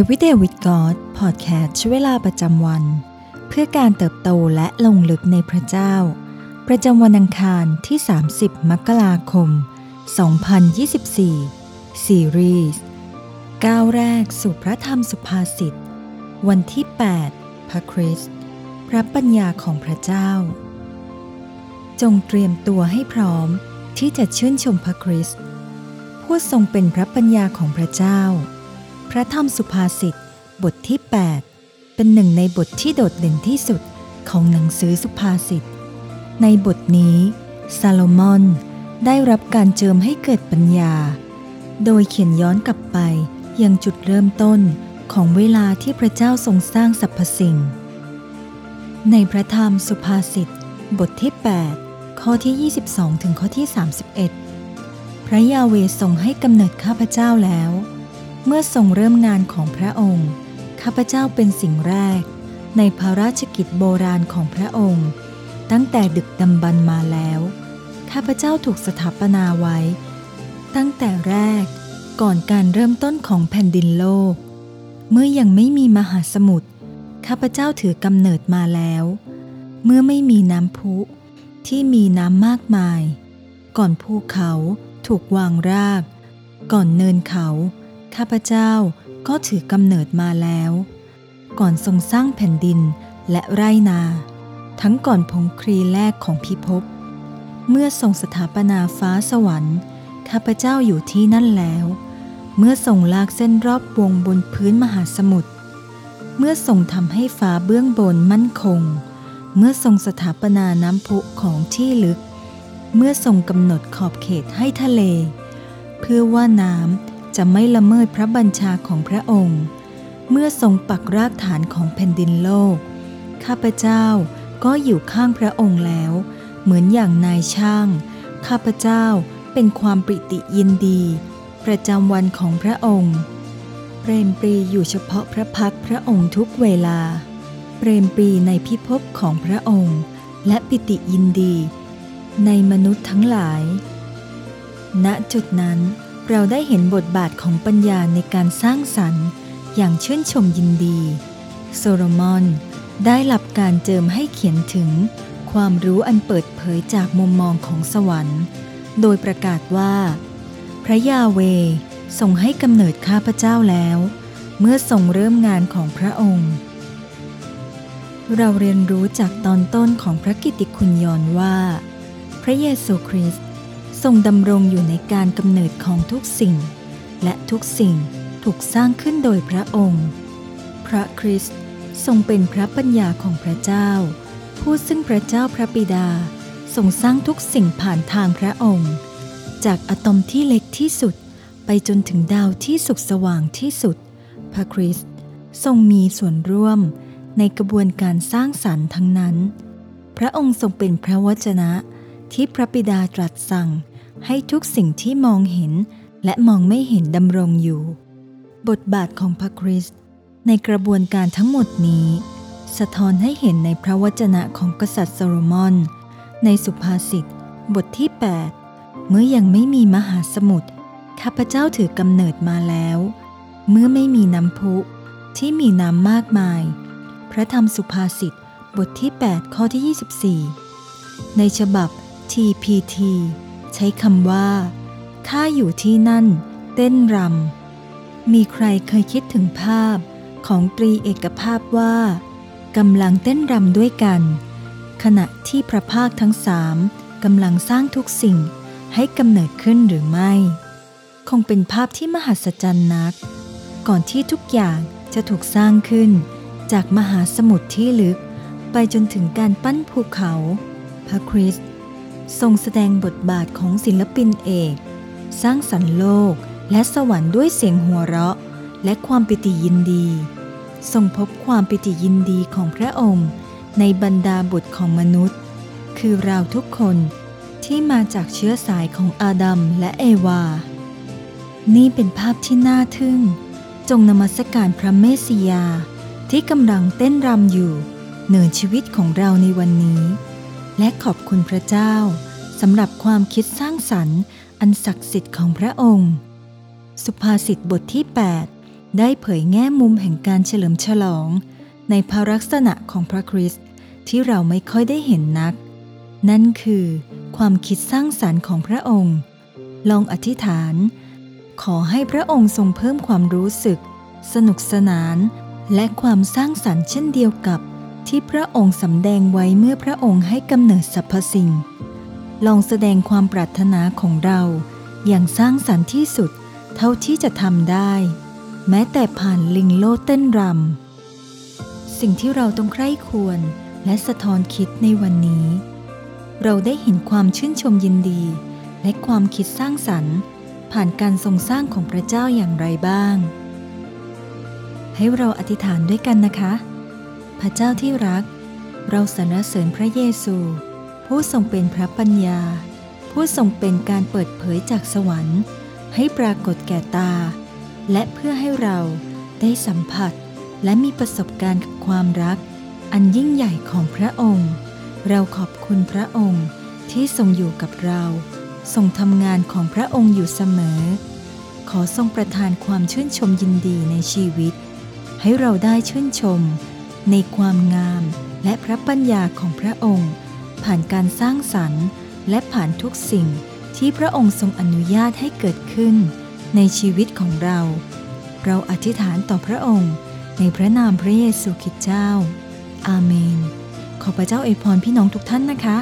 Everyday with God Podcast ช่วเวลาประจำวัน เพื่อการเติบโตและลงลึกในพระเจ้า ประจำวันอังคารที่ 30 มกราคม 2024 ซีรีส์ก้าวแรกสู่พระธรรมสุภาษิต วันที่ 8 พระคริสต์พระปัญญาของพระเจ้า จงเตรียมตัวให้พร้อมที่จะชื่นชมพระคริสต์ผู้ทรงเป็นพระปัญญาของพระเจ้า พระธรรมสุภาษิตบทที่ 8 เป็นหนึ่งในบทที่โดดเด่นที่สุดของหนังสือสุภาษิต ในบทนี้ซาโลมอนได้รับการเจิมให้เกิดปัญญา โดยเขียนย้อนกลับไปยังจุดเริ่มต้นของเวลาที่พระเจ้าทรงสร้างสรรพสิ่ง ในพระธรรมสุภาษิต บทที่ 8 ข้อที่ 22 ถึงข้อที่ 31 พระยาเวทรงให้กำเนิดข้าพเจ้าแล้ว เมื่อทรงเริ่มงานของพระองค์ ข้าพเจ้าเป็นสิ่งแรก ในพระราชกิจโบราณของพระองค์ ตั้งแต่ดึกดำบรรมาแล้ว ข้าพเจ้าถูกสถาปนาไว้ ตั้งแต่แรกก่อนการเริ่มต้นของแผ่นดินโลก เมื่อยังไม่มีมหาสมุทรข้าพเจ้าถือกำเนิดมาแล้ว เมื่อไม่มีน้ำพุ ที่มีน้ำมากมาย ก่อนภูเขาถูกวางราก ก่อนเนินเขา ข้าพเจ้าก็ถือกำเนิดมาแล้ว ก่อนทรงสร้างแผ่นดินและไรนา ทั้งก่อนพงครีแรกของพิภพ เมื่อทรงสถาปนาฟ้าสวรรค์ข้าพเจ้าอยู่ที่นั่นแล้ว เมื่อทรงลากเส้นรอบวงบนพื้นมหาสมุทร เมื่อทรงทำให้ฟ้าเบื้องบนมั่นคง เมื่อทรงสถาปนาน้ำพุของที่ลึก เมื่อทรงกำหนดขอบเขตให้ทะเล เพื่อว่าน้ำ จะไม่ละเมิดพระบัญชาของพระองค์ เมื่อทรงปักรากฐานของแผ่นดินโลก ข้าพเจ้าก็อยู่ข้างพระองค์แล้ว เหมือนอย่างนายช่าง ข้าพเจ้าเป็นความปริติยินดี ประจำวันของพระองค์ เปรมปรีอยู่เฉพาะพระพักพระองค์ทุกเวลา เปรมปรีในพิภพของพระองค์ และปิติยินดี ในมนุษย์ทั้งหลาย ณจุดนั้น เราได้เห็นบทบาทของปัญญาในการสร้างสรรค์ อย่างชื่นชมยินดี โซโลมอนได้รับการเจิมให้เขียนถึง ความรู้อันเปิดเผยจากมุมมองของสวรรค์ โดยประกาศว่า พระยาเวทรงให้กำเนิดข้าพเจ้าแล้ว เมื่อทรงเริ่มงานของพระองค์ เราเรียนรู้จากตอนต้นของพระกิตติคุณยอนว่า พระเยซูคริสต์ ทรงดำรงอยู่ในการกำเนิดของทุกสิ่ง และทุกสิ่งถูกสร้างขึ้นโดยพระองค์ พระคริสต์ทรงเป็นพระปัญญาของพระเจ้า ผู้ซึ่งพระเจ้าพระบิดาทรงสร้างทุกสิ่งผ่านทางพระองค์ จากอะตอมที่เล็กที่สุดไปจนถึงดาวที่สุกสว่างที่สุด พระคริสต์ทรงมีส่วนร่วมในกระบวนการสร้างสรรค์ทั้งนั้น พระองค์ทรงเป็นพระวจนะที่พระบิดาตรัสสั่ง ให้ทุกสิ่งที่มองเห็นและมองไม่เห็นดำรงอยู่ บทบาทของพระคริสต์ในกระบวนการทั้งหมดนี้ สะท้อนให้เห็นในพระวจนะของกษัตริย์โซโลมอน ในสุภาษิตบทที่ 8 เมื่อยังไม่มีมหาสมุทรข้าพเจ้าถือกำเนิดมาแล้ว เมื่อไม่มีน้ำพุที่มีน้ำมากมาย พระธรรมสุภาษิตบทที่ 8 ข้อที่ 24 ในฉบับ TPT ใช้คำว่าข้าอยู่ที่นั่น เต้นรำ มีใครเคยคิดถึงภาพของตรีเอกภาพว่ากำลังเต้นรำด้วยกัน ขณะที่พระภาคทั้งสามกำลังสร้างทุกสิ่งให้กำเนิดขึ้นหรือไม่ คงเป็นภาพที่มหัศจรรย์นัก ก่อนที่ทุกอย่างจะถูกสร้างขึ้น จากมหาสมุทรที่ลึก ไปจนถึงการปั้นภูเขา พระคริสต์ ทรงแสดงบทบาทของศิลปินเอก สร้างสรรค์โลกและสวรรค์ด้วยเสียงหัวเราะ และความปิติยินดี ทรงพบความปิติยินดีของพระองค์ ในบรรดาบุตรของมนุษย์ คือเราทุกคนที่มาจากเชื้อสายของอาดัมและเอวา นี่เป็นภาพที่น่าทึ่ง จงนมัสการพระเมสสิยาที่กำลังเต้นรำอยู่ เหนือชีวิตของเราในวันนี้ และขอบคุณพระเจ้าสำหรับความคิดสร้างสรรค์ อันศักดิ์สิทธิ์ของพระองค์ สุภาษิตบทที่ 8 ได้เผยแง่มุมแห่งการเฉลิมฉลอง ในพรลักษณะของพระคริสต์ที่เราไม่ค่อยได้เห็นนัก นั่นคือ ความคิดสร้างสรรค์ของพระองค์ ลองอธิษฐาน ขอให้พระองค์ทรงเพิ่มความรู้สึก สนุกสนาน และความสร้างสรรค์เช่นเดียวกับ ที่พระองค์สำแดงไว้เมื่อพระองค์ให้กำเนิดสรรพสิ่ง ลองแสดงความปรารถนาของเรา อย่างสร้างสรรค์ที่สุดเท่าที่จะทำได้ แม้แต่ผ่านลิงโลเต้นรำสิ่งที่เราต้องใคร่ควรและสะท้อนคิดในวันนี้ เราได้เห็นความชื่นชมยินดี และความคิดสร้างสรรค์ ผ่านการทรงสร้างของพระเจ้าอย่างไรบ้าง ให้เราอธิษฐานด้วยกันนะคะ พระเจ้าที่รัก เราสรรเสริญพระเยซู ผู้ทรงเป็นพระปัญญา ผู้ทรงเป็นการเปิดเผยจากสวรรค์ ให้ปรากฏแก่ตา และเพื่อให้เราได้สัมผัสและมีประสบการณ์กับความรัก อันยิ่งใหญ่ของพระองค์ เราขอบคุณพระองค์ที่ทรงอยู่กับเราทรงทำงานของพระองค์อยู่เสมอ ขอทรงประทานความชื่นชมยินดีในชีวิต ให้เราได้ชื่นชม ในความงามและพระปัญญาของพระองค์ ผ่านการสร้างสรรค์ และผ่านทุกสิ่งที่พระองค์ทรงอนุญาตให้เกิดขึ้น ในชีวิตของเรา เราอธิษฐานต่อพระองค์ ในพระนามพระเยซูคริสต์เจ้า อาเมน ขอพระเจ้าอวยพรพี่น้องทุกท่านนะคะ